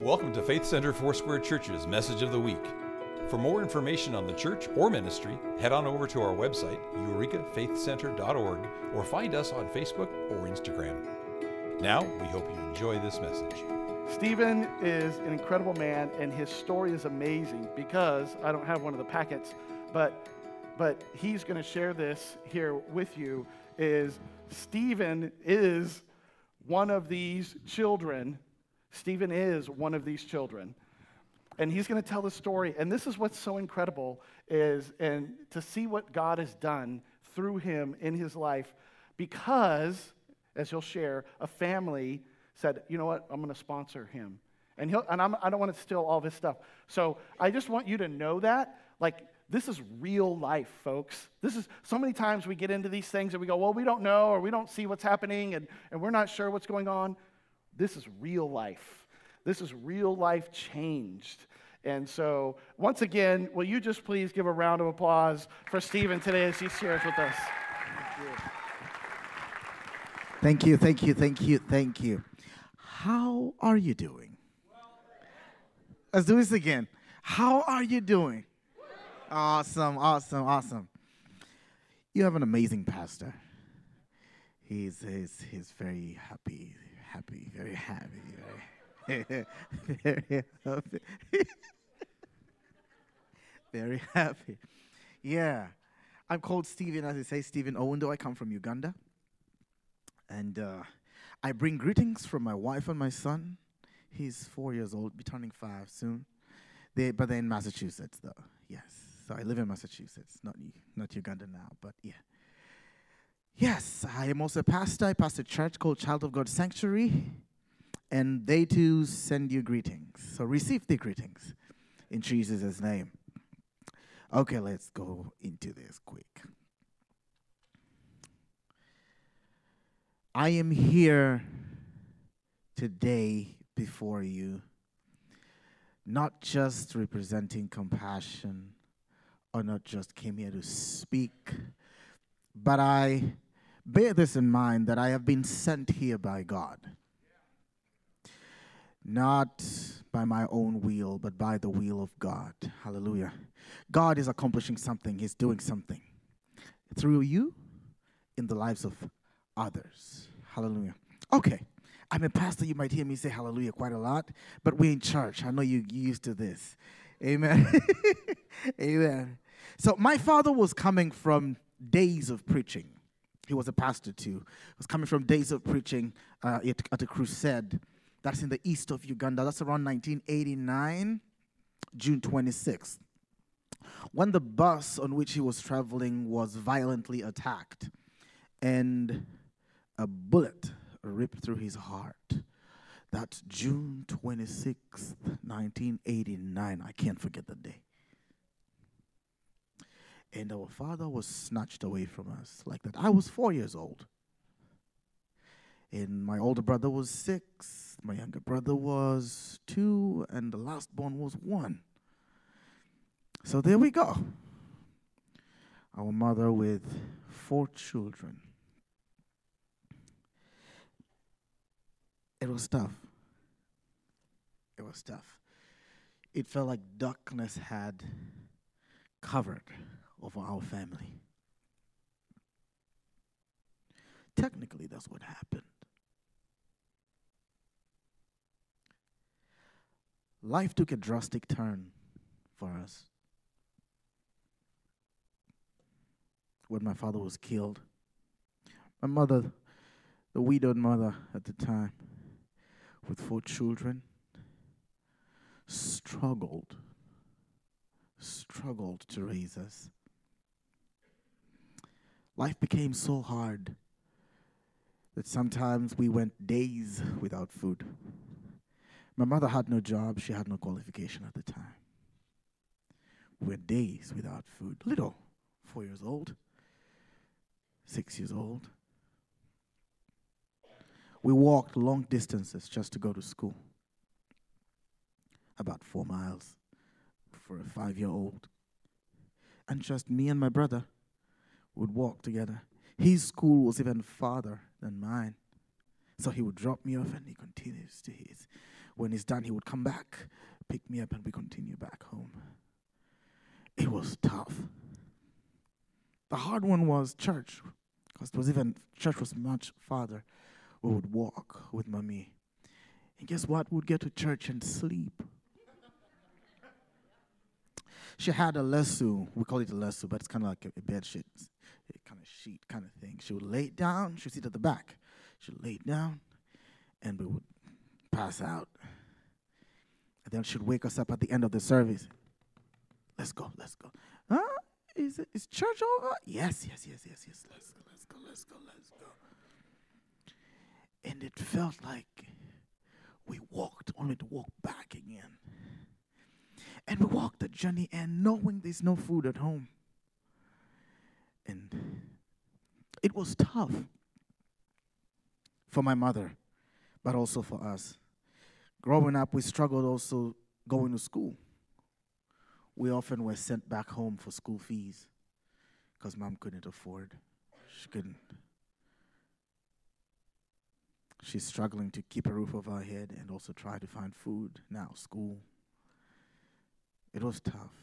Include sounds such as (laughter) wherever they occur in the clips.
Welcome to Faith Center Foursquare Church's Message of the Week. For more information on the church or ministry, head on over to our website, eurekafaithcenter.org, or find us on Facebook or Instagram. Now, we hope you enjoy this message. Steven is an incredible man, and his story is amazing because I don't have one of the packets, but but he's going to share this here with you. Is Steven is one of these children. Steven is one of these children. And he's going to tell the story. And this is what's so incredible is and to see what God has done through him in his life because, as he'll share, a family said, you know what, I'm going to sponsor him. And, he'll, and I'm, I do not want to steal all of his stuff. So I just want you to know that. Like, this is real life, folks. This is so many times we get into these things and we go, well, we don't know or we don't see what's happening and, and we're not sure what's going on. This is real life. This is real life changed. And so, once again, will you just please give a round of applause for Steven today as he shares with us? Thank you, thank you, thank you, thank you. How are you doing? Let's do this again. How are you doing? Awesome, awesome, awesome. You have an amazing pastor. He's, he's, he's very happy, happy, very happy, very, (laughs) happy. (laughs) very happy. Yeah. I'm called Steven, as I say, Steven Oundo. I come from Uganda. And uh, I bring greetings from my wife and my son. He's four years old, be turning five soon. They, but they're in Massachusetts, though. Yes. So I live in Massachusetts, not not Uganda now, but yeah. Yes, I am also a pastor. I pastor a church called Child of God Sanctuary, and they too send you greetings. So receive the greetings in Jesus' name. Okay, let's go into this quick. I am here today before you, not just representing compassion or not just came here to speak, but I bear this in mind that I have been sent here by God. Not by my own will, but by the will of God. Hallelujah. God is accomplishing something, He's doing something through you in the lives of others. Hallelujah. Okay. I'm a pastor. You might hear me say hallelujah quite a lot, but we're in church. I know you're used to this. Amen. (laughs) Amen. So my father was coming from days of preaching. He was a pastor too. He was coming from days of preaching uh, at, at a crusade. That's in the east of Uganda. That's around 1989, June 26th. When the bus on which he was traveling was violently attacked and a bullet ripped through his heart. That's June 26th, 1989. I can't forget the day. And our father was snatched away from us like that. I was four years old. And my older brother was six, my younger brother was two, and the last born was one. So there we go. Our mother with four children. It was tough. It was tough. It felt like darkness had covered over our family. Technically, that's what happened. Life took a drastic turn for us. When my father was killed, my mother, the widowed mother at the time, with four children, struggled, struggled to raise us. Life became so hard that sometimes we went days without food. My mother had no job, she had no qualification at the time. We went days without food. Little, four years old, six years old. We walked long distances just to go to school, about four miles for a five year old. And just me and my brother would walk together. His school was even farther than mine. So he would drop me off and he continues to his. When he's done, he would come back, pick me up, and we continue back home. It was tough. The hard one was church, because it was even church was much farther. We would walk with mommy, and guess what? We'd get to church and sleep. she had a lesu. We call it a lesu, but it's kind of like a, a bed sheet, sheet kind of thing. She would lay it down. She would sit at the back. She would lay it down, and we would pass out. And then she'd wake us up at the end of the service. Let's go, let's go. Huh? Is, it, is church over? Yes, yes, yes, yes, yes. Let's go, let's go, let's go, let's go. And it felt like we walked only to walk back again. And we walked the journey and knowing there's no food at home. And it was tough for my mother, but also for us. Growing up, we struggled also going to school. We often were sent back home for school fees because mom couldn't afford. She couldn't. She's struggling to keep a roof over her head and also try to find food. Now, school. It was tough.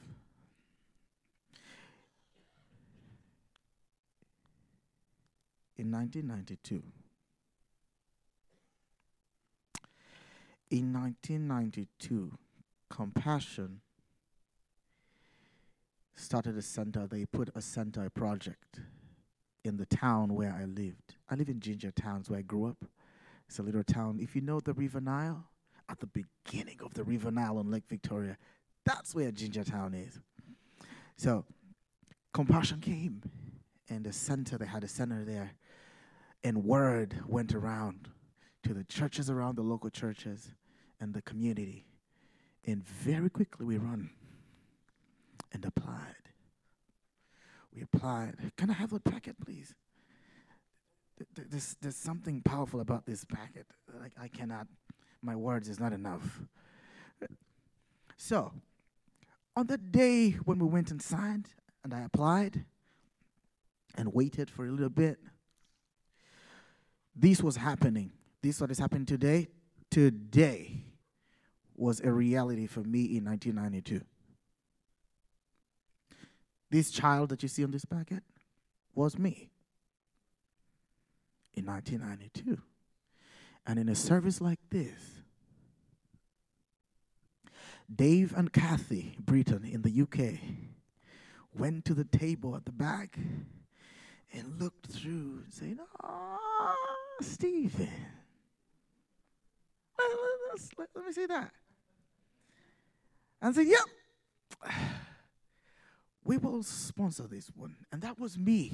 In 1992, in 1992, Compassion started a center. They put a center, project in the town where I lived. I live in Jinja Towns where I grew up. It's a little town. If you know the River Nile, at the beginning of the River Nile on Lake Victoria, that's where Jinja Town is. So, compassion came, and the center, they had a center there, and word went around to the churches around the local churches and the community. And very quickly we run and applied. We applied. Can I have that packet, please? There's, there's something powerful about this packet. Like I cannot, my words is not enough. So, on the day when we went inside and I applied and waited for a little bit, this was happening. This what is happening today. Today was a reality for me in 1992. This child that you see on this packet was me in 1992. And in a service like this, Dave and Kathy Britton in the UK went to the table at the back and looked through and said, Ah, Steven. Let, let, let, let me see that. And said, Yep, (sighs) we will sponsor this one. And that was me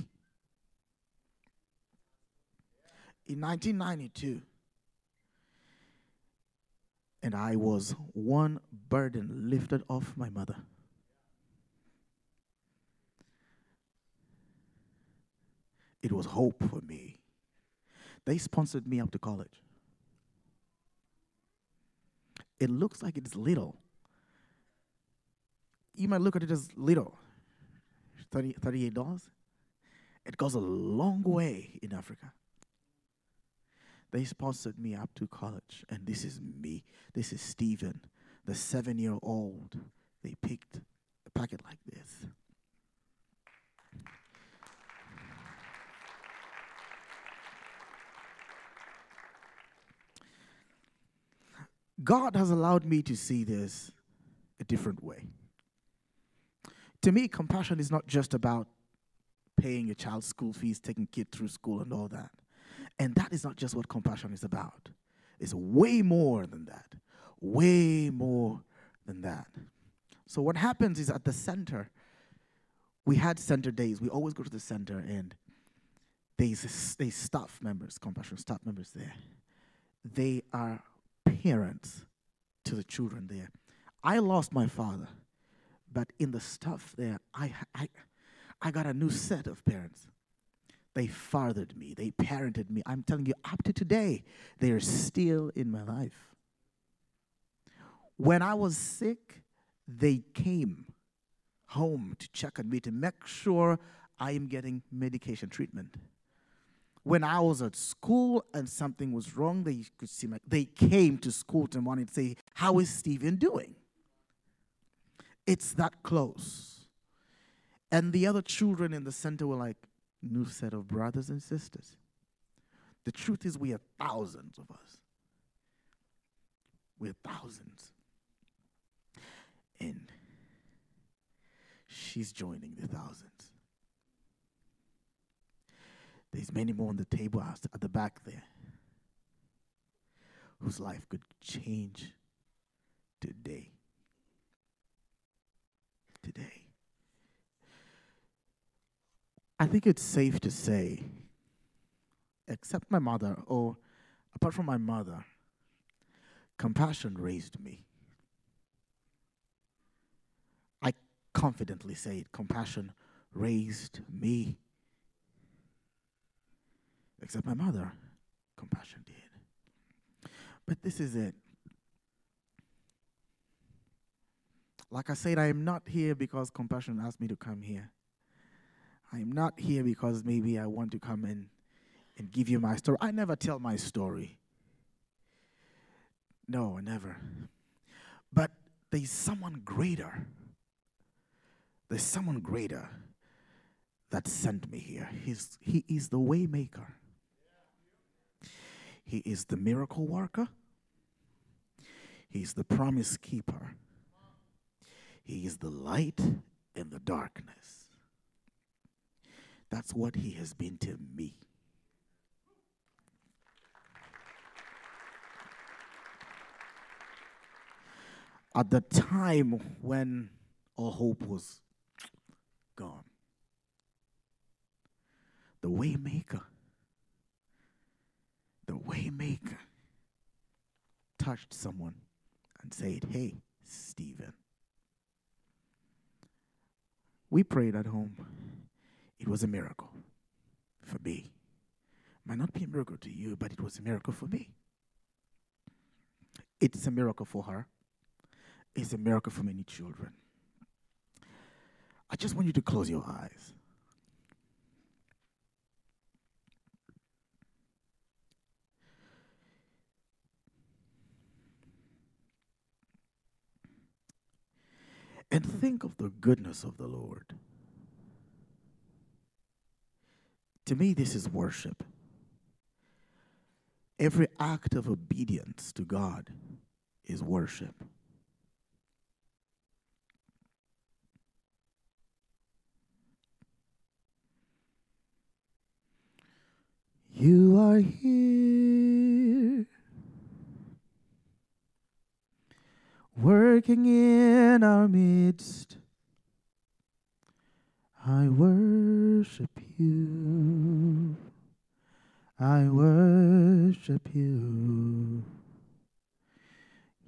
in 1992. And I was one burden lifted off my mother. It was hope for me. They sponsored me up to college. It looks like it's little. You might look at it as little 30, $38. It goes a long way in Africa. They sponsored me up to college, and this is me. This is Steven, the seven year old. They picked a packet like this. God has allowed me to see this a different way. To me, compassion is not just about paying a child's school fees, taking kid through school, and all that. And that is not just what compassion is about. It's way more than that. Way more than that. So what happens is at the center, we had center days. We always go to the center and there's, there's staff members, compassion staff members there. They are parents to the children there. I lost my father, but in the stuff there, I, I, I got a new set of parents. They fathered me, they parented me. I'm telling you, up to today, they are still in my life. When I was sick, they came home to check on me to make sure I am getting medication treatment. When I was at school and something was wrong, they could see my, they came to school and wanted to say, How is Steven doing? It's that close. And the other children in the center were like, New set of brothers and sisters. The truth is, we are thousands of us. We're thousands. And she's joining the thousands. There's many more on the table at the back there whose life could change today. Today. I think it's safe to say, except my mother, or apart from my mother, compassion raised me. I confidently say it compassion raised me except my mother. Compassion did. But this is it. Like I said, I am not here because compassion asked me to come here. I am not here because maybe I want to come in and give you my story. I never tell my story. No, never. But there's someone greater. There's someone greater that sent me here. He's, he is the waymaker. He is the miracle worker. He's the promise keeper. He is the light in the darkness. That's what he has been to me. At the time when all hope was gone, the waymaker the waymaker touched someone and said, Hey, Steven. We prayed at home. It was a miracle for me. Might not be a miracle to you, but it was a miracle for me. It's a miracle for her. It's a miracle for many children. I just want you to close your eyes. And think of the goodness of the Lord. To me, this is worship. Every act of obedience to God is worship. You are here working in our midst. I worship you. I worship you.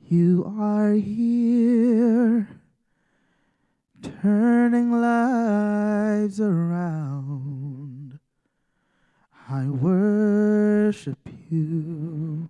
You are here, turning lives around. I worship you.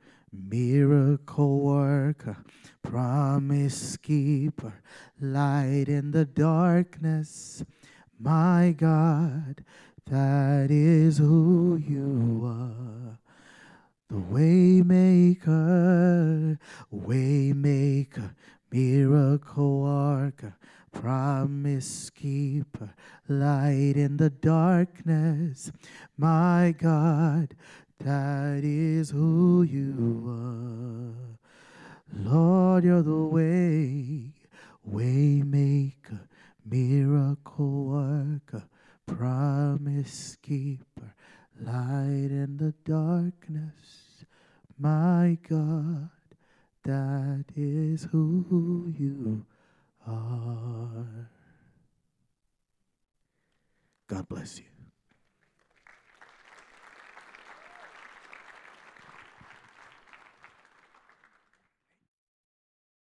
miracle worker, promise keeper, light in the darkness. My God, that is who you are. The waymaker, waymaker, miracle worker, promise keeper, light in the darkness. My God, that is who you are. Lord, you're the way, way maker,